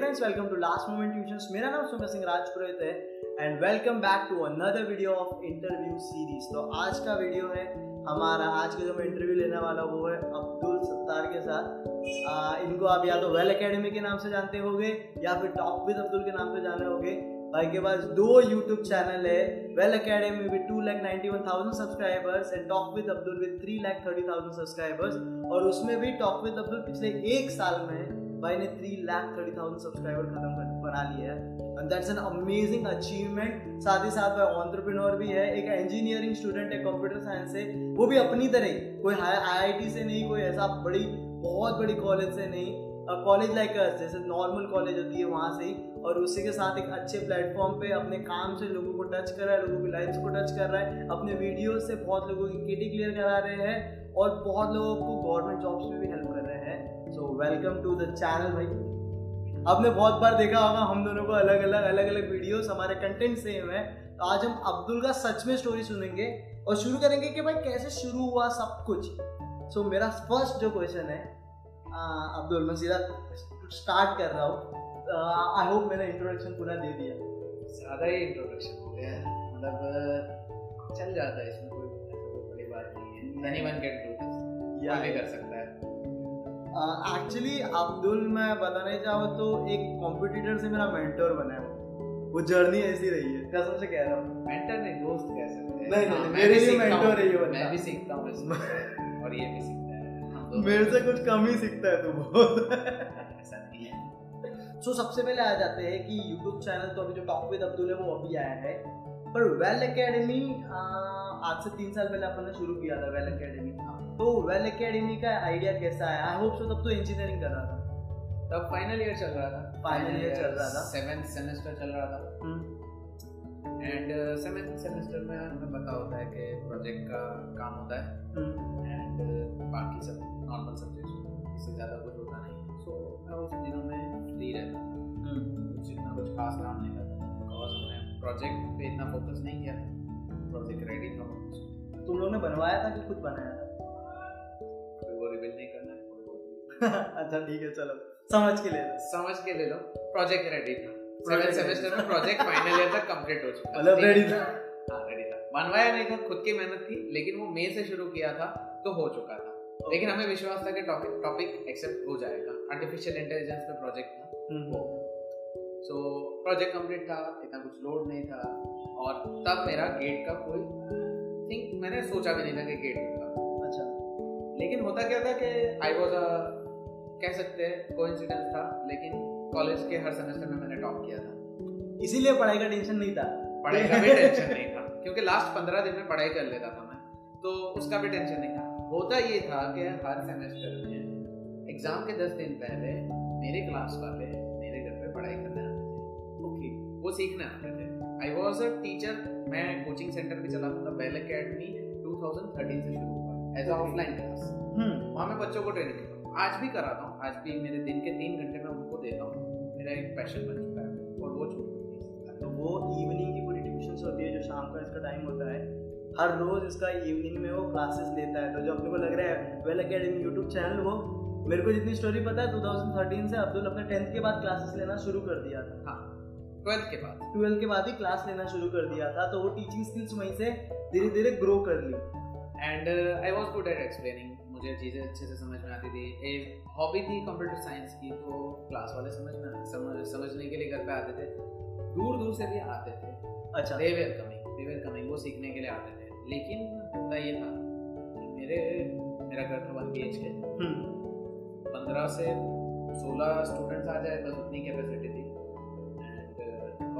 Friends welcome to last moment tuitions मेरा नाम सुमित सिंह राजपुरोहित है and welcome back to another video of interview series तो आज का वीडियो है हमारा आज का जो मैं इंटरव्यू लेने वाला वो है अब्दुल सत्तार के साथ। आ, इनको आप या तो वेल एकेडमी के नाम से जानते होंगे या फिर टॉप विद अब्दुल के नाम से जाने होंगे। भाई के पास दो यूट्यूब चैनल है well academy with two lakh ninety one thousand subscribers and talk with Abdul with three lakh thirty thousand subscribers और उसमें भी टॉक विद अब्दुल पिछले एक साल में भाई ने three lakh thirty thousand subscriber खत्म कर, बना लिया है। दैट्स एन अमेजिंग अचीवमेंट साथ ही साथ भाई ऑन्टरप्रिनोर भी है, एक इंजीनियरिंग स्टूडेंट है कंप्यूटर साइंस से। वो भी अपनी तरह कोई आईआईटी से नहीं, कोई ऐसा बड़ी, बहुत बड़ी कॉलेज से नहीं। कॉलेज लाइक जैसे नॉर्मल कॉलेज होती है वहाँ से ही। और उसी के साथ एक अच्छे प्लेटफॉर्म पे अपने काम से लोगों को टच कर रहा है, लोगों की लाइफ को टच कर रहा है। अपने वीडियो से बहुत लोगों की केटी क्लियर करा रहे हैं और बहुत लोगों को गवर्नमेंट जॉब्स में भी हेल्प हैं वेलकम टू द चैनल भाई। आपने बहुत बार देखा होगा हम दोनों को अलग अलग अलग अलग वीडियोस हमारे कंटेंट सेम है। तो आज हम अब्दुल का सच में स्टोरी सुनेंगे और शुरू करेंगे कि भाई कैसे शुरू हुआ सब कुछ। सो so, मेरा फ़र्स्ट जो क्वेश्चन है अब्दुल मैं सीधा स्टार्ट कर रहा हूँ। आई होप मैंने इंट्रोडक्शन पूरा दे दिया। ज़्यादा ही इंट्रोडक्शन हो गया। मतलब चल जाता है इसमें कोई बड़ी बात नहीं है। एनीवन कैन डू दिस या भी कर सकता एक्चुअली अब्दुल मैं बताना चाहूँ तो एक कॉम्पिटिटर से मेरा मेंटर बना है वो। जर्नी ऐसी रही है कसम से कह रहा हूँ। मेंटर नहीं दोस्त कह सकते नहीं नहीं हाँ, मेरे लिए मेंटर है। ये मैं भी सीखता हूँ और ये भी सीखता मेरे से कुछ कम ही सीखता है तू बहुत। ऐसा नहीं है। सो so, सबसे पहले आ जाते हैं कि यूट्यूब चैनल तो अभी जो टॉप विद अब्दुल है वो अभी आया है। पर वेल एकेडमी आज से तीन साल पहले अपन ने शुरू किया था वेल एकेडमी तो वेल एकेडमी का आइडिया कैसा आया आई होप सो तब तो इंजीनियरिंग कर रहा था। तब फाइनल ईयर चल रहा था। फाइनल ईयर चल रहा था। सेवेंथ सेमेस्टर चल रहा था। एंड सेवेंथ सेमेस्टर में हमें पता होता है कि प्रोजेक्ट का काम होता है। And hmm. बाकी सब नॉर्मल सब्जेक्ट इससे ज़्यादा कुछ होता नहीं। है सो मैं उस दिनों में फ्री रहता हम्म। कुछ खास काम नहीं प्रोजेक्ट पे इतना फोकस नहीं किया प्रोजेक्ट रेडी था। तुम लोगों ने बनवाया था कि खुद बनाया था? वो रिवील नहीं करना है अच्छा ठीक है चलो। समझ के ले लो। समझ के ले लो। प्रोजेक्ट रेडी था। सेवन सेमेस्टर में प्रोजेक्ट फाइनल ईयर तक कंप्लीट हो चुका। मतलब रेडी था। हाँ रेडी था। बनवाया नहीं था खुद की मेहनत थी लेकिन वो मई से शुरू किया था तो हो चुका था। लेकिन हमें विश्वास था कि टॉपिक टॉपिक एक्सेप्ट हो जाएगा। आर्टिफिशियल इंटेलिजेंस पे प्रोजेक्ट था। वो सो प्रोजेक्ट कंप्लीट था इतना कुछ लोड नहीं था। और तब मेरा गेट का कोई थिंक मैंने सोचा भी नहीं था कि गेट होगा। अच्छा। लेकिन होता क्या था कि आई वॉज़ अ कह सकते हैं को था लेकिन कॉलेज के हर सेमेस्टर में मैंने टॉप किया था। इसीलिए पढ़ाई का टेंशन नहीं था। पढ़ाई का भी टेंशन नहीं था क्योंकि लास्ट पंद्रह दिन में पढ़ाई कर लेता था मैं। तो उसका भी टेंशन नहीं था। होता ये था कि हर सेमेस्टर में एग्ज़ाम के दस दिन पहले मेरे क्लास वाले मेरे घर पे पढ़ाई ओके वो सीखने आते थे आई वॉज़ अ टीचर मैं कोचिंग सेंटर भी चलाता था बेल अकेडमी 2013 से शुरू हुआ एज अ ऑफलाइन क्लास वहाँ मैं बच्चों को ट्रेनिंग देता हूँ। आज भी कराता हूँ आज भी मेरे दिन के तीन घंटे में उनको देता हूँ। मेरा एक पैशन बन चुका है और वो छूट तो वो इवनिंग की पूरी ट्यूशन होती है जो शाम का इसका टाइम होता है। हर रोज इसका इवनिंग में वो क्लासेस लेता है। तो जो अपने को लग रहा है वेल अकेडमी यूट्यूब चैनल वो मेरे को जितनी स्टोरी पता है 2013 से अब्दुल अपने टेंथ के बाद क्लासेस लेना शुरू कर दिया था। हाँ। ट्वेल्थ के बाद। ट्वेल्थ के बाद ही क्लास लेना शुरू कर दिया था तो वो टीचिंग स्किल्स वहीं से धीरे धीरे ग्रो कर ली। And I was good at explaining मुझे चीज़ें अच्छे से समझ में आती थी। एक हॉबी थी कंप्यूटर साइंस की तो क्लास वाले समझ में समझ समझने के लिए घर पे आते थे। दूर दूर से भी आते थे। अच्छा। They were coming they were coming वो सीखने के लिए आते थे। लेकिन होता ये था मेरे मेरा घर था वन बी एच के पंद्रह से सोलह स्टूडेंट्स आ जाए बस उतनी कैपेसिटी थी।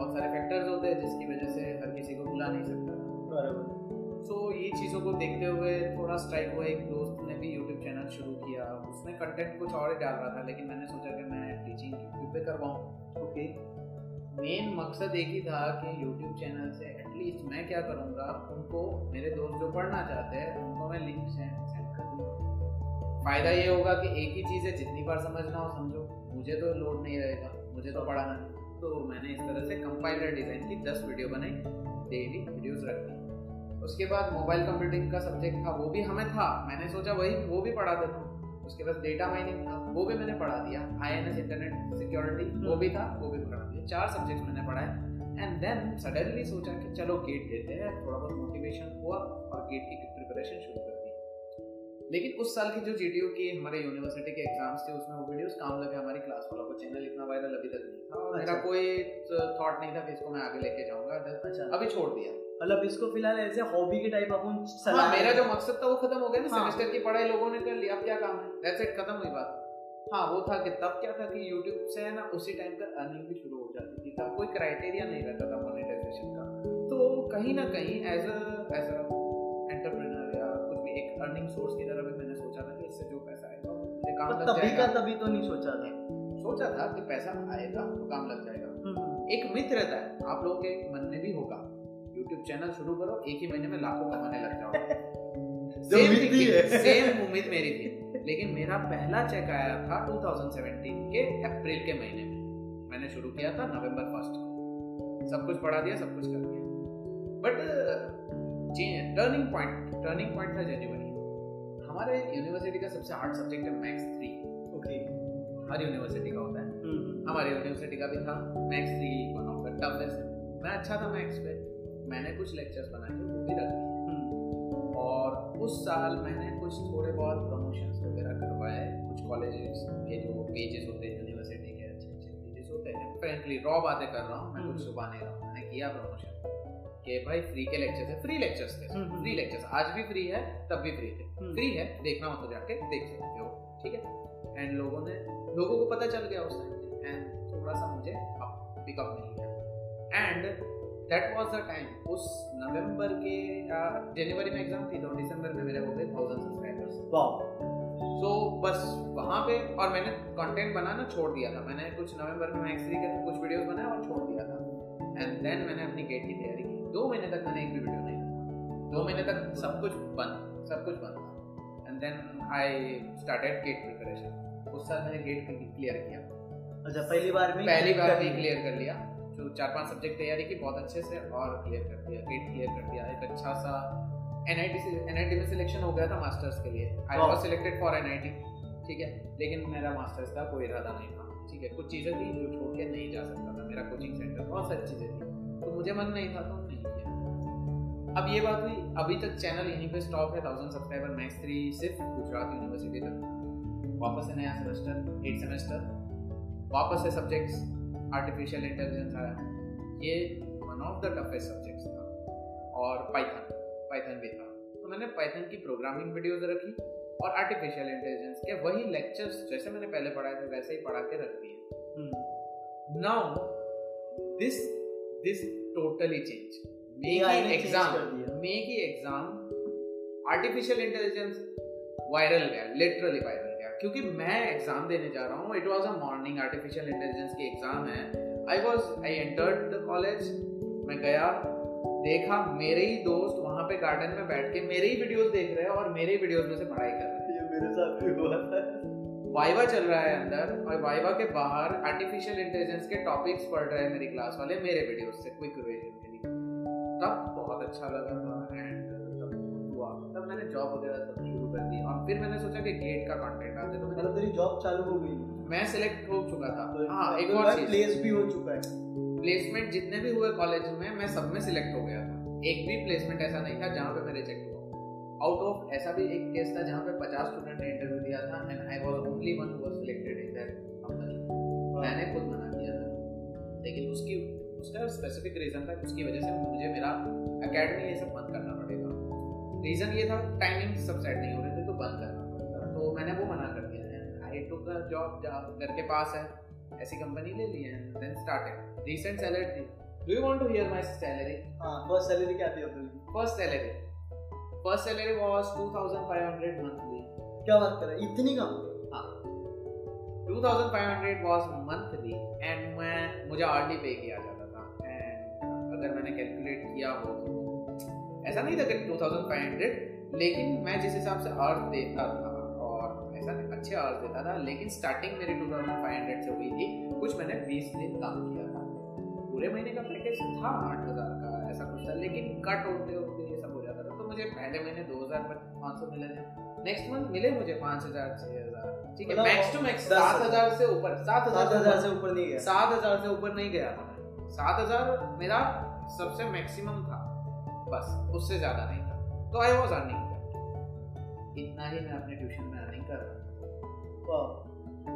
बहुत सारे फैक्टर्स होते हैं जिसकी वजह से हर किसी को बुला नहीं सकता। बराबर। सो so, ये चीज़ों को देखते हुए थोड़ा स्ट्राइक हुआ एक दोस्त ने भी यूट्यूब चैनल शुरू किया। उसमें कंटेंट कुछ और ही डाल रहा था लेकिन मैंने सोचा कि मैं टीचिंग यूट्यूब पे करवाऊँ। ओके मेन मकसद एक ही था कि यूट्यूब चैनल से एटलीस्ट मैं क्या करूँगा उनको मेरे दोस्त जो पढ़ना चाहते हैं उनको मैं लिंक सेंड कर दूँगा। फ़ायदा ये होगा कि एक ही चीज़ है जितनी बार समझना हो समझो। मुझे तो लोड नहीं रहेगा मुझे तो पढ़ाना नहीं। तो मैंने इस तरह से कंपाइलर डिज़ाइन की दस वीडियो बनाई डेली वीडियोज़ रख। उसके बाद मोबाइल कंप्यूटिंग का सब्जेक्ट था, वो भी हमें था। मैंने सोचा वही, वो भी पढ़ा देता उसके बाद डेटा माइनिंग था, वो भी मैंने पढ़ा दिया। I N S internet security वो भी था, वो भी पढ़ा दिया। चार सब्जेक्ट मैंने पढ़ाए। एंड देन सडनली सोचा कि चलो गेट देते हैं, थोड़ा बहुत मोटिवेशन हुआ और गेट की प्रिपरेशन शुरू कर। लेकिन उस साल की जो जी की हमारे यूनिवर्सिटी के एग्ज़ाम्स थे उसमें वो वीडियोस काम लगे हमारी क्लास वालों को चैनल इतना वायरल अभी तक नहीं था। अच्छा। मेरा कोई थॉट नहीं था कि इसको मैं आगे लेके जाऊँगा। अच्छा। अभी छोड़ दिया। मतलब इसको फ़िलहाल ऐसे हॉबी के टाइप अपन हाँ, मेरा जो मकसद था वो खत्म हो गया ना हाँ. सेमेस्टर की पढ़ाई लोगों ने कर लिया अब क्या काम है? दैट्स इट खत्म हुई बात। हाँ वो था कि तब क्या था कि YouTube से है ना उसी टाइम पर अर्निंग भी शुरू हो जाती थी। तब कोई क्राइटेरिया नहीं रहता था मोनेटाइजेशन का। तो कहीं ना कहीं एज अ एज कुछ भी एक अर्निंग सोर्स की तरह भी मैंने सोचा था कि इससे जो पैसा आएगा मुझे काम लग तभी का तभी तो नहीं सोचा था। सोचा था कि पैसा आएगा तो काम लग जाएगा। हम्म, हम्म। एक मित्र रहता है आप लोगों के मन में भी होगा। यूट्यूब चैनल शुरू करो एक ही महीने में लाखों कमाने लग जाओ। सेम सेम उम्मीद मेरी थी। लेकिन मेरा पहला चेक आया था 2017 के अप्रैल के महीने में। मैंने शुरू किया था नवंबर फ़र्स्ट को। सब कुछ पढ़ा दिया सब कुछ कर दिया। But turning point turning point था जनवरी हमारे यूनिवर्सिटी का सबसे हार्ड सब्जेक्ट है मैथ्स थ्री ओके हर यूनिवर्सिटी का होता है। हम्म। हमारे यूनिवर्सिटी का भी था। Maths three one of the toughest मैं अच्छा था मैथ्स पे। मैंने कुछ लेक्चर्स बनाए थे वो भी रख दिए। और उस साल मैंने कुछ थोड़े बहुत प्रमोशंस वगैरह करवाए। कुछ कॉलेजेस के जो पेजेस होते हैं यूनिवर्सिटी के अच्छे अच्छे पेजेस होते हैं। फ्रेंकली रॉ बातें कर रहा हूँ। मैं कुछ छुपा हम्म। नहीं रहा हूँ। मैंने किया प्रमोशन कि भाई फ्री के लेक्चर्स है फ्री लेक्चर्स थे फ्री लेक्चर्स हम्म, आज भी फ्री है तब भी फ्री थे। फ्री है देखना हो तो जाके देख सकते हो ठीक है? एंड लोगों ने लोगों को पता चल गया उस टाइम एंड थोड़ा सा मुझे पिकअप मिल गया and that was the time उस नवंबर के जनवरी में एग्ज़ाम थी तो दिसंबर में मेरे हो गए थाउज़ेंड सब्सक्राइबर्स वाओ सो बस वहाँ पे और मैंने कंटेंट बनाना छोड़ दिया था। मैंने कुछ नवंबर में मैक्स के कुछ वीडियोस बनाए और छोड़ दिया था। एंड देन मैंने अपनी गेट की तैयारी की। दो महीने तक मैंने एक भी वीडियो नहीं बनाया दो महीने तक सब कुछ बंद सब कुछ बंद था। And then I started GATE preparation उस साल मैंने गेट क्लियर किया। अच्छा पहली बार में पहली बार में क्लियर कर लिया। जो चार पाँच सब्जेक्ट तैयारी की बहुत अच्छे से और क्लियर कर दिया गेट क्लियर कर दिया। एक अच्छा सा एन एनआईटी से एनआईटी में सिलेक्शन हो गया था मास्टर्स के लिए। I was selected for NIT ठीक है? लेकिन मेरा मास्टर्स का कोई इरादा नहीं था ठीक है? कुछ चीज़ें थी जो छोड़ के नहीं जा सकता था। मेरा कोचिंग सेंटर बहुत सारी चीज़ें थी। तो मुझे मन नहीं था तो नहीं अब ये बात हुई अभी तक चैनल यहीं पे स्टॉप है थाउज़ेंड सब्सक्राइबर मैक्स थ्री सिर्फ़ गुजरात यूनिवर्सिटी तक। वापस है नया सेमेस्टर एट सेमेस्टर वापस है सब्जेक्ट्स आर्टिफिशियल इंटेलिजेंस आया। ये one of the toughest subjects था। और पाइथन पाइथन भी था। तो मैंने पाइथन की प्रोग्रामिंग वीडियोज़ रखी और आर्टिफिशियल इंटेलिजेंस के वही लेक्चर्स जैसे मैंने पहले पढ़ाए थे वैसे ही पढ़ा के रख दिए। Now this this totally change मे की एग्ज़ाम मे की एग्ज़ाम आर्टिफिशियल इंटेलिजेंस वायरल गया लिटरली वायरल गया क्योंकि मैं एग्ज़ाम देने जा रहा हूँ it was a morning artificial intelligence की एग्ज़ाम है I was I entered the college मैं गया देखा मेरे ही दोस्त वहाँ पे गार्डन में बैठ के मेरे ही वीडियोस देख रहे हैं और मेरे ही वीडियोस में से पढ़ाई कर रहे हैं। ये मेरे साथ भी हुआ था। वाइवा चल रहा है अंदर और वाइवा के बाहर आर्टिफिशियल इंटेलिजेंस के टॉपिक्स पढ़ रहे हैं मेरी क्लास वाले मेरे वीडियोस से क्विक तब बहुत अच्छा लगा था। एंड तब हुआ तब मैंने जॉब वगैरह सब शुरू कर दी और फिर मैंने सोचा कि गेट का कंटेंट आते तो मतलब तेरी जॉब चालू हो गई। मैं सिलेक्ट हो चुका था। तो हाँ एक और चीज़। प्लेस भी हो चुका है। प्लेसमेंट जितने भी हुए कॉलेज में मैं सब में सिलेक्ट हो गया था। एक भी प्लेसमेंट ऐसा नहीं था जहाँ पे मैं रिजेक्ट हुआ। आउट ऑफ़ ऐसा भी एक केस था जहाँ पे पचास स्टूडेंट ने इंटरव्यू दिया था and I was only one was selected in that company मैंने खुद मना किया था। लेकिन उसकी उसका स्पेसिफिक रीजन था उसकी वजह से मुझे मेरा एकेडमी ये सब बंद करना पड़ेगा। रीजन ये था टाइमिंग सब सेट नहीं हो रहे थे तो बंद करना पड़ेगा। तो मैंने वो मना कर दिया आई टुक द जॉब घर के पास है ऐसी कंपनी ले ली है देन स्टार्टेड रीसेंट सैलरी थी। Do you want to hear my salary हाँ फ़र्स्ट सैलरी क्या थी अपनी? First salary first salary was 2500 monthly क्या बात कर रहे हैं? इतनी कम? हाँ। 2500 वाज मंथली एंड मैं मुझे आरडी पे किया जाता अगर मैंने कैलकुलेट किया हो तो ऐसा नहीं था कि 2500 लेकिन मैं जिस हिसाब से अर्थ देता था और ऐसा अच्छे आवर्स देता था लेकिन स्टार्टिंग मेरी 2500 से हुई थी कुछ मैंने 20 दिन काम किया था। पूरे महीने का पैकेज था आठ हज़ार का ऐसा कुछ था लेकिन कट होते होते ये सब हो जाता था। तो मुझे पहले महीने दो हज़ार पाँच सौ मिले थे नेक्स्ट मंथ मिले मुझे पाँच हज़ार छह हज़ार। ठीक है मैक्स टू मैक्स सात हज़ार से ऊपर सात हज़ार हज़ार से ऊपर नहीं गया। सात हज़ार से ऊपर नहीं गया। था सात हज़ार मेरा सबसे मैक्सिमम था। बस उससे ज़्यादा नहीं था। तो आई वॉज़ अर्निंग इतना ही मैं अपने ट्यूशन में अर्निंग कर रहा वाह।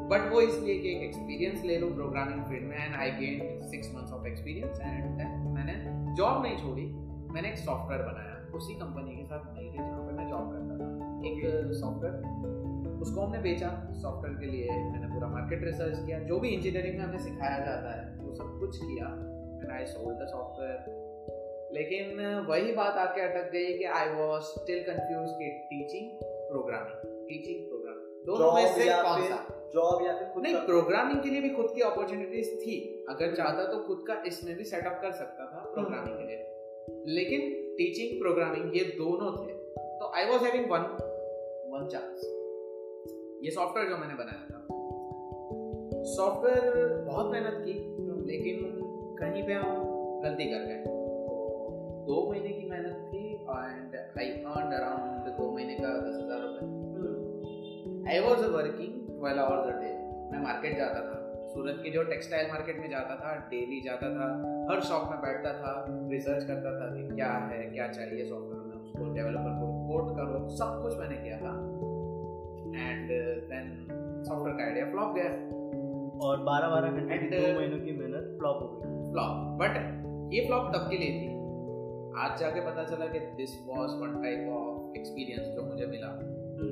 बट वो इसलिए कि एक एक्सपीरियंस ले लूँ प्रोग्रामिंग फ़ील्ड में and I gain six months of experience and मैंने जॉब नहीं छोड़ी। मैंने एक सॉफ्टवेयर बनाया। उसी कंपनी के साथ नहीं थी जहाँ पे मैं जॉब करता था। एक सॉफ्टवेयर उसको हमने बेचा सॉफ्टवेयर के लिए। मैंने पूरा मार्केट रिसर्च किया। जो भी इंजीनियरिंग में हमें सिखाया जाता है वो सब कुछ किया। And I sold the software लेकिन वही बात आके अटक गई कि आई वाज स्टिल कंफ्यूज कि टीचिंग प्रोग्रामिंग टीचिंग प्रोग्रामिंग दोनों में से कौन सा? जॉब या फिर खुद नहीं प्रोग्रामिंग के लिए भी खुद की अपॉर्चुनिटीज़ थी। अगर चाहता तो खुद का इसमें भी सेटअप कर सकता था प्रोग्रामिंग के लिए। लेकिन टीचिंग प्रोग्रामिंग ये दोनों थे। तो I was having one one chance ये सॉफ्टवेयर जो मैंने बनाया था। सॉफ्टवेयर बहुत मेहनत की लेकिन कहीं पे हम गलती कर गए। दो महीने की मेहनत थी एंड आई अर्न अराउंड दो महीने का दस हज़ार रुपये I was working twelve hours a day मैं मार्केट जाता था। सूरत की जो टेक्सटाइल मार्केट में जाता था डेली जाता था हर शॉप में बैठता था रिसर्च करता था कि क्या है क्या चाहिए सॉफ्टवेयर में उसको डेवलपर को रिपोर्ट करो सब कुछ मैंने किया था। एंड देन सॉफ्टवेयर का आइडिया फ्लॉप गया। और बारह बारह घंटे दो महीनों की मेहनत फ्लॉप हो गई। फ्लॉप बट ये फ्लॉप तब के लिए थी। आज जाके पता चला कि this was one type of experience जो मुझे मिला।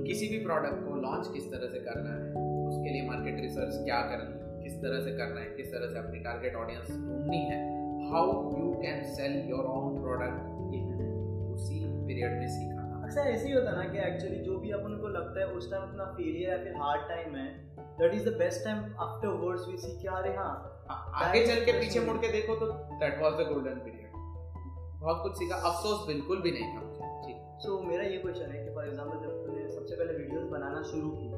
किसी भी प्रोडक्ट को लॉन्च किस तरह से करना है, उसके लिए मार्केट रिसर्च क्या करनी है किस तरह से करना है, किस तरह से अपनी टारगेट ऑडियंस ढूंढनी है how you can sell your own product in उसी पीरियड में सीखा ऐसा ऐसे ही होता ना कि एक्चुअली जो भी अपन को लगता है, उस टाइम अपना फेलियर या फिर हार्ड टाइम है that is the best time afterwards we see कि अरे हाँ आगे चल के पीछे मुड़ के देखो तो that was the golden period बहुत कुछ सीखा। अफसोस बिल्कुल भी नहीं था मुझे। ठीक सो मेरा ये क्वेश्चन है कि फॉर एग्जांपल जब तुमने सबसे पहले वीडियोस बनाना शुरू की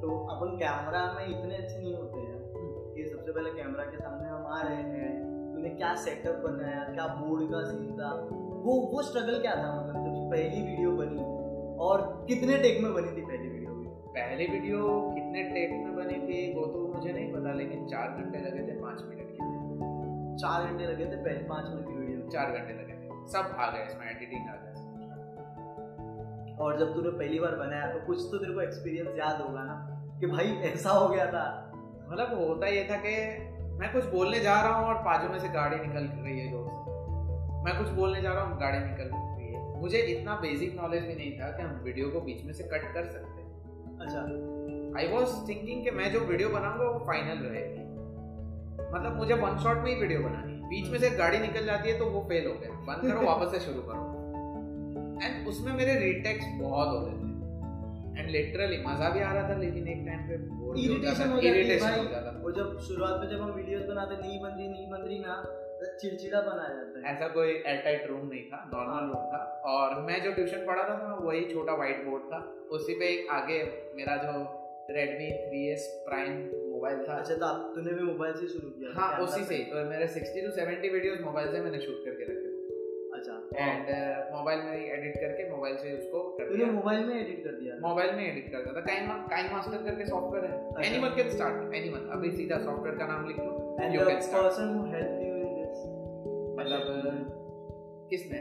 तो अपन कैमरा में इतने अच्छे नहीं होते हैं कि सबसे पहले कैमरा के सामने हम आ रहे हैं तुमने क्या सेटअप बनाया क्या बोर्ड का सीन था? वो वो स्ट्रगल क्या था मतलब जब पहली वीडियो बनी? और कितने टेक में बनी थी पहली वीडियो पहली वीडियो कितने टेक में बनी थी वो तो मुझे नहीं पता लेकिन चार घंटे लगे थे। पाँच मिनट के चार घंटे लगे थे पहले पाँच मिनट की वीडियो चार घंटे लगे थे। सब आ गए इसमें एडिटिंग आ गया। और जब तूने पहली बार बनाया तो कुछ तो तेरे को एक्सपीरियंस याद होगा ना कि भाई ऐसा हो गया था। मतलब होता ये था कि मैं कुछ बोलने जा रहा हूँ और बाजू में से गाड़ी निकल रही है ज़ोर से। मैं कुछ बोलने जा रहा हूँ गाड़ी निकल रही है। मुझे इतना बेसिक नॉलेज भी नहीं था कि हम वीडियो को बीच में से कट कर सकते। हैं अच्छा। आई वॉज़ थिंकिंग कि मैं जो वीडियो बनाऊँगा वो फाइनल रहेगी। मतलब मुझे वन शॉट में ही वीडियो बनानी है। बीच में से गाड़ी निकल जाती है तो वो फेल हो गया। बंद करो वापस से शुरू करो। एंड उसमें मेरे रीटेक्स बहुत होते थे। एंड लिटरली मज़ा भी आ रहा था लेकिन एक टाइम पे हो जाता हो है इरिटेशन हो जाता वो जब शुरुआत में जब हम वीडियोस बनाते नहीं बन रही नहीं बन रही ना तो चिड़चिड़ा बना जाता है। ऐसा कोई एयरटाइट रूम नहीं था नॉर्मल रूम था। और मैं जो ट्यूशन पढ़ा था ना वही छोटा व्हाइट बोर्ड था। उसी पे एक आगे मेरा जो Redmi 3s प्राइम मोबाइल था। अच्छा तो आप तूने भी मोबाइल से शुरू किया। हाँ उसी से। तो मेरे 60 टू 70 वीडियोस मोबाइल से मैंने शूट करके रखे। थे अच्छा एंड मोबाइल में एडिट करके मोबाइल से उसको कर दिया। मोबाइल में एडिट कर दिया? मोबाइल में एडिट करता था। काइन काइन मास्टर करके सॉफ्टवेयर है। अच्छा। एनीवन कैन स्टार्ट एनीवन अभी सीधा सॉफ्टवेयर का नाम लिख लो। And the can start. Person who help you in this मतलब किसने?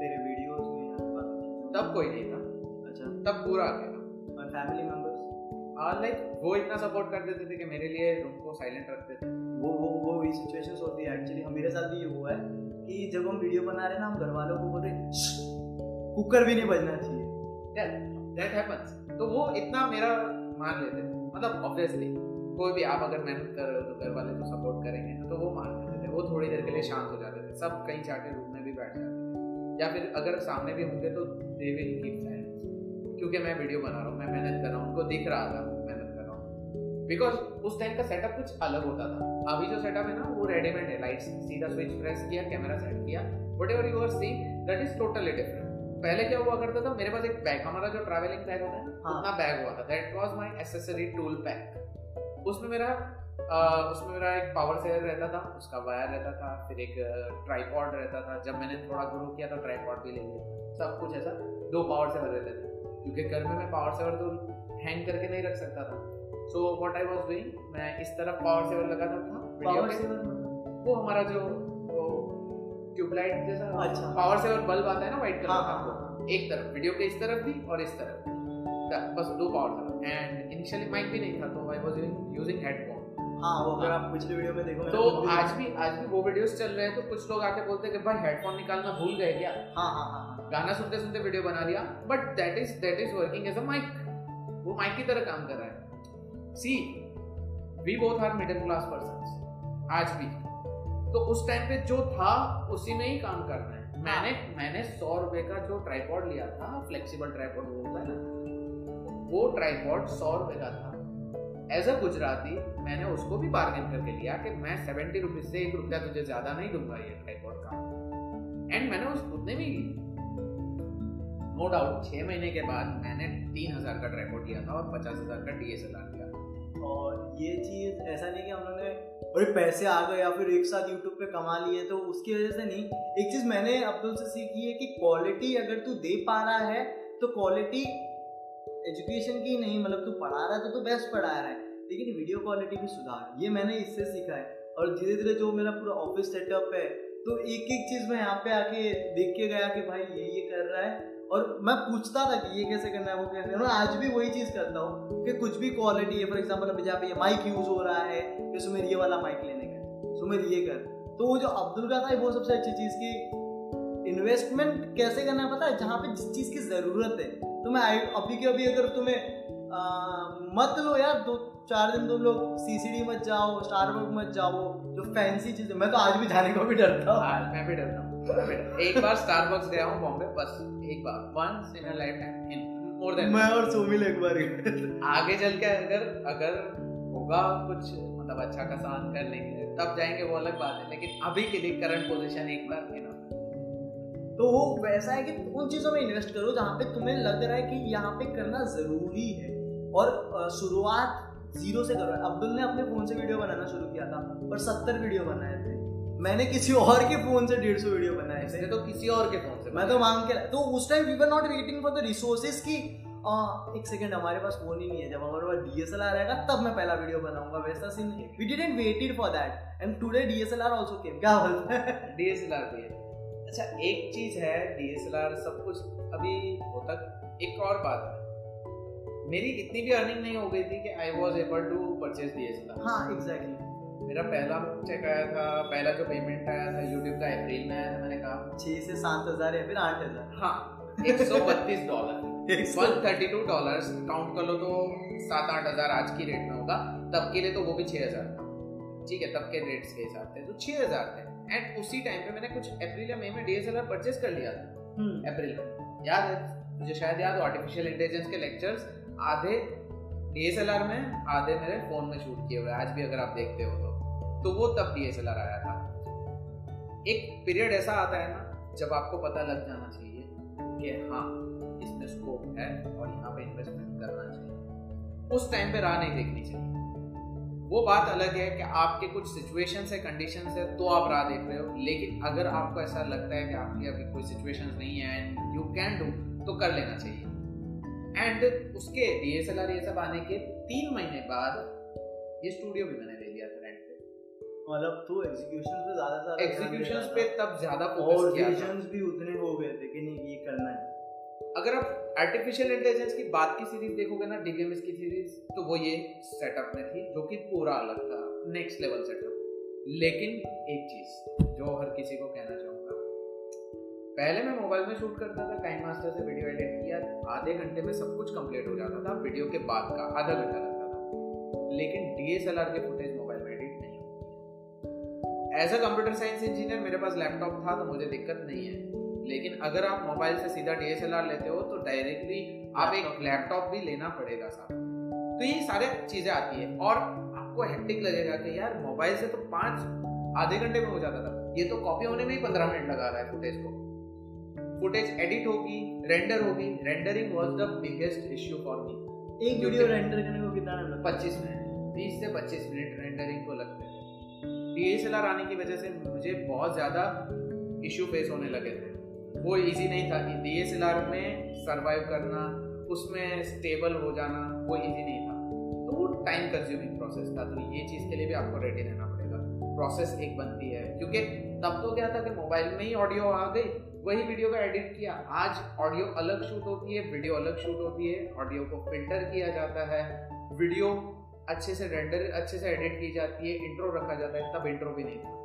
तेरे वीडियोस में या? तब कोई नहीं था। अच्छा। तब पूरा अकेला और फैमिली मेंबर्स और लाइक वो इतना सपोर्ट कर देते थे कि मेरे लिए रूम को साइलेंट रखते थे। वो वो वो वही सिचुएशंस होती है। एक्चुअली मेरे साथ भी ये हुआ है कि जब हम वीडियो बना रहे हैं ना हम घर वालों को कुकर भी नहीं बजना चाहिए। दैट हैपेंस तो वो इतना मेरा मान लेते थे। मतलब ऑब्वियसली कोई भी आप अगर मेहनत कर रहे हो तो घर वाले तो सपोर्ट करेंगे ना तो वो मान लेते थे। वो थोड़ी देर के लिए शांत हो जाते थे। सब कहीं जाके रूम में भी बैठ जाते थे। या फिर अगर सामने भी होंगे तो दे विल कीप क्योंकि मैं वीडियो बना रहा हूँ मैं मेहनत कर रहा हूँ उनको दिख रहा था मेहनत कर रहा हूँ। बिकॉज़ उस टाइम का सेटअप कुछ अलग होता था। अभी जो सेटअप है ना वो रेडीमेड है लाइट सीधा स्विच प्रेस किया कैमरा सेट किया whatever you are see that is totally different पहले क्या हुआ करता था मेरे पास एक बैग हमारा जो ट्रैवलिंग बैग होता है हाँ। उतना बैग हुआ था। That was my accessory tool pack उसमें मेरा अ, उसमें मेरा एक पावर सेलर रहता था उसका वायर रहता था फिर एक ट्राईपॉड रहता था। जब मैंने थोड़ा ग्रो किया तो ट्राईपॉड भी ले लिया सब कुछ ऐसा दो पावर सेवर रहते थे। क्योंकि घर में मैं पावर सेवर तो हैंग करके नहीं रख सकता था। So what I was doing मैं इस तरफ़ पावर सेवर लगाता था। पावर सेवर वो हमारा जो ट्यूबलाइट जैसा अच्छा। पावर सेवर बल्ब आता है ना कलर हाँ, का हाँ। एक तरफ़ वीडियो के इस तरफ़ भी और इस तरफ़ भी। बस दो power saver and initially mic भी नहीं था तो आई वाज यूजिंग हेडफोन हाँ वो अगर आप पिछले वीडियो में देखो तो आज भी आज भी वो वीडियोस चल रहे हैं तो कुछ लोग आके बोलते हैं कि भाई हेडफोन निकालना भूल गए क्या? हाँ हाँ हाँ। गाना सुनते सुनते वीडियो बना लिया but that is that is working as a mic वो माइक की तरह काम कर रहा है। See we both are middle class person आज भी। तो उस टाइम पे जो था उसी में ही काम करना है। मैंने मैंने सौ रुपए का जो ट्राईपॉड लिया था फ्लेक्सिबल ट्राईपॉड वो होता है ना वो ट्राईपॉड सौ रुपए का था। एज अ गुजराती मैंने उसको भी बार्गेन करके लिया कि मैं सेवेंटी रुपीज़ से एक रुपया तुझे ज़्यादा नहीं दूँगा ये ट्राईपॉड का। एंड मैंने उस उतने भी ही नो डाउट छः महीने के बाद मैंने तीन हज़ार का ट्राईपॉड किया था और पचास हज़ार का डीएसएलआर लिया था। और ये चीज़ ऐसा नहीं कि हम लोगों ने बड़े पैसे आ गए या फिर एक साथ यूट्यूब पे कमा लिए तो उसकी वजह से नहीं। एक चीज़ मैंने अब्दुल से सीखी है कि क्वालिटी अगर तू दे पा रहा है तो क्वालिटी एजुकेशन की नहीं मतलब तू पढ़ा रहा है तो तू बेस्ट पढ़ा रहा है। लेकिन वीडियो क्वालिटी भी सुधार, ये मैंने इससे सीखा है। और धीरे धीरे जो मेरा पूरा ऑफ़िस सेटअप है तो एक एक चीज़ मैं यहाँ पे आके देख के गया कि भाई ये ये कर रहा है। और मैं पूछता था कि ये कैसे करना है वो कैसे करना आज भी वही चीज़ करता हूँ कि कुछ भी क्वालिटी है फॉर एग्ज़ाम्पल अभी जहाँ पे ये माइक यूज़ हो रहा है कि सुमेर ये वाला माइक लेने का सुमेर ये कर। तो वो जो अब्दुल का था वो सबसे अच्छी चीज़ की इन्वेस्टमेंट कैसे करना है पता है? जहाँ पे जिस चीज़ की ज़रूरत है। तो मैं अभी के अभी अगर तुम्हें आ, मत लो यार दो चार दिन तुम लोग सीसीडी मत जाओ स्टारबक मत जाओ जो फैंसी चीज़ मैं तो आज भी जाने को भी डरता हूँ। मैं भी डरता हूँ। एक बार स्टारबक्स गया हूँ बॉम्बे बस। एक बार once in a lifetime in more than मैं और सोमिल एक बार आगे चल के अगर अगर होगा कुछ मतलब अच्छा खासा अर्न कर लेंगे तब जाएँगे वो अलग बात है। लेकिन अभी के लिए करंट पोजीशन एक बार enough है। तो वो वैसा है कि उन चीज़ों में इन्वेस्ट करो जहाँ पे तुम्हें लग रहा है कि यहाँ पे करना ज़रूरी है। और शुरुआत ज़ीरो से करो। अब्दुल ने अपने फ़ोन से वीडियो बनाना शुरू किया था और सत्तर वीडियो बनाए थे। मैंने किसी और के फ़ोन से डेढ़ सौ वीडियो बनाए थे। तो किसी और के फ़ोन से मैं तो मांग के तो उस time we were not waiting for the resources की आ, एक सेकंड हमारे पास फ़ोन ही नहीं है जब हमारे पास डीएसएलआर आएगा तब मैं पहला वीडियो बनाऊँगा वैसा सीन नहीं we didn't waited for that and today DSLR also came क्या बोलते हैं? डीएसएलआर भी है। अच्छा एक चीज़ है डीएसएलआर सब कुछ अभी होता एक और बात है। मेरी इतनी भी अर्निंग नहीं हो गई थी कि I was able to purchase DSLR हाँ एग्जैक्टली मेरा पहला चेक आया था पहला जो पेमेंट आया था यूट्यूब का अप्रैल में आया था मैंने कहा छह से सात हज़ार या फिर आठ हज़ार? हाँ एक सौ बत्तीस dollar one thirty two dollar count कर लो तो सात आठ हज़ार आज की रेट में होगा तब के लिए तो वो भी छह हज़ार. था ठीक है तब के रेट्स के हिसाब से तो छह हज़ार थे. एंड उसी टाइम पे मैंने कुछ अप्रैल या मई में डीएसएलआर परचेज कर लिया था. हम्म। अप्रैल में. याद है? मुझे शायद याद हो आर्टिफिशियल इंटेलिजेंस के लेक्चर्स आधे डीएसएलआर में आधे मेरे फ़ोन में शूट किए हुए आज भी अगर आप देखते हो तो. तो वो तब डीएसएलआर आया था। एक पीरियड ऐसा आता है ना, जब आपको पता लग जाना चाहिए कि हाँ इसमें स्कोप है और यहाँ पे इन्वेस्टमेंट करना चाहिए। उस टाइम पे राह नहीं देखनी चाहिए। वो बात अलग है कि आपके कुछ सिचुएशन है कंडीशन है तो आप राह देख रहे हो। लेकिन अगर आपको ऐसा लगता है कि आपकी अभी कोई सिचुएशन नहीं है एंड यू कैन डू तो कर लेना चाहिए। एंड उसके डी एस एल डीएसएलआर ये सब आने के तीन महीने बाद ये स्टूडियो भी मैंने मतलब तू एग्जीक्यूशन पे ज़्यादा ज़्यादा एग्जीक्यूशन पे तब ज़्यादा फोकस किया था। विजन्स भी उतने हो गए थे कि नहीं ये करना है। अगर आप आर्टिफिशियल इंटेलिजेंस की बात की सीरीज़ देखोगे ना डीबीएमएस की सीरीज़ तो वो ये सेटअप में थी जो कि पूरा अलग था नेक्स्ट लेवल सेटअप लेकिन एक चीज़ जो हर किसी को कहना चाहूँगा। पहले मैं मोबाइल में शूट करता था काइन मास्टर से वीडियो एडिट किया आधे घंटे में सब कुछ कंप्लीट हो जाता था वीडियो के बाद का आधा घंटा लगता था। लेकिन डीएसएलआर के footage as a computer science engineer मेरे पास लैपटॉप था तो मुझे दिक्कत नहीं है। लेकिन अगर आप मोबाइल से सीधा डीएसएलआर लेते हो तो डायरेक्टली आप एक लैपटॉप भी लेना पड़ेगा साथ तो ये सारे चीज़ें आती है और आपको हेक्टिक लगेगा कि यार मोबाइल से तो पाँच आधे घंटे में हो जाता था। ये तो कॉपी होने में ही पंद्रह मिनट लगा रहा है फुटेज को। फुटेज एडिट होगी रेंडर होगी। Rendering was the biggest issue for me एक वीडियो रेंडर करने को कितना पच्चीस मिनट। बीस से पच्चीस मिनट रेंडरिंग को लगते थे डीएसएलआर आने की वजह से मुझे बहुत ज़्यादा इशू फेस होने लगे थे। वो इजी नहीं था डीएसएलआर में सरवाइव करना, उसमें स्टेबल हो जाना, वो इजी नहीं था। तो वो टाइम कंज्यूमिंग प्रोसेस था तो ये चीज़ के लिए भी आपको रेडी रहना पड़ेगा। प्रोसेस एक बनती है, क्योंकि तब तो क्या था कि मोबाइल में ही ऑडियो आ गई, वही वीडियो का एडिट किया। आज ऑडियो अलग शूट होती है वीडियो अलग शूट होती है ऑडियो को फ़िल्टर किया जाता है वीडियो अच्छे से रेंडर अच्छे से एडिट की जाती है इंट्रो रखा जाता है तब इंट्रो भी नहीं था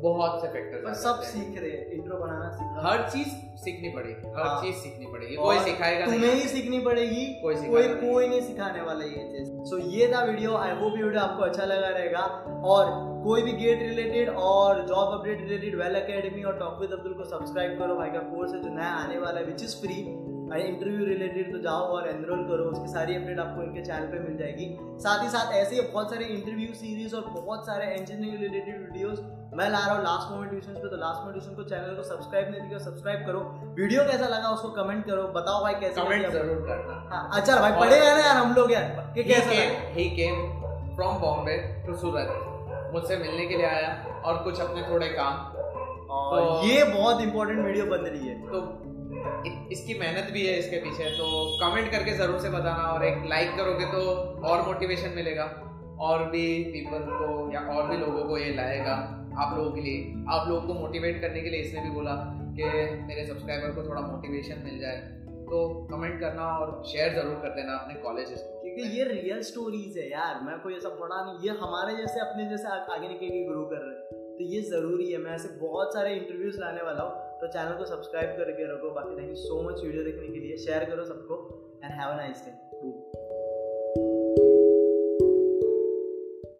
बहुत से फैक्टर सब सीख रहे हैं इंट्रो बनाना सीख। हर चीज़ सीखनी पड़ेगी हर हाँ। चीज़ सीखनी पड़ेगी कोई सिखाएगा तुम्हें ही सीखनी पड़ेगी कोई कोई कोई नहीं सिखाने वाला ये चीज़। सो ये था वीडियो आई होप ये वीडियो आपको अच्छा लगा रहेगा। और कोई भी गेट रिलेटेड और job update related well academy और टॉक विद अब्दुल को सब्सक्राइब करो। भाई का कोर्स है जो नया आने वाला है which is free interview related तो जाओ और एनरोल करो उसकी सारी अपडेट आपको इनके चैनल पे मिल जाएगी। साथ ही साथ ऐसे ही बहुत सारे इंटरव्यू सीरीज़ और बहुत सारे इंजीनियरिंग रिलेटेड वीडियोस मैं ला रहा हूँ लास्ट मोमेंट ट्यूशन पे तो लास्ट मोमेंट ट्यूशन को चैनल को सब्सक्राइब नहीं किया सब्सक्राइब करो। वीडियो कैसा लगा उसको कमेंट करो बताओ भाई कैसे कमेंट ज़रूर करना। हाँ अच्छा भाई पढ़ेगा ना यार हम लोग यार? कि कैसा he came from Bombay to Surat मुझसे मिलने के लिए आया और कुछ अपने थोड़े काम। और तो, ये बहुत इंपॉर्टेंट वीडियो बन रही है। तो इसकी मेहनत भी है इसके पीछे तो कमेंट करके ज़रूर से बताना और एक लाइक करोगे तो और मोटिवेशन मिलेगा। और भी पीपल को या और भी लोगों को ये लाएगा आप लोगों के लिए। आप लोगों को मोटिवेट करने के लिए इसने भी बोला कि मेरे सब्सक्राइबर को थोड़ा मोटिवेशन मिल जाए। तो कमेंट करना और शेयर ज़रूर कर देना अपने कॉलेज क्योंकि ये रियल स्टोरीज है यार, मैं कोई ऐसा पढ़ा नहीं, ये हमारे जैसे अपने जैसे आगे निकल के ग्रो कर रहे हैं। तो ये ज़रूरी है, मैं ऐसे बहुत सारे इंटरव्यूज़ लाने वाला हूँ। तो चैनल को सब्सक्राइब करके रखो। बाकी thank you so much video देखने के लिए। शेयर करो सबको and have a nice day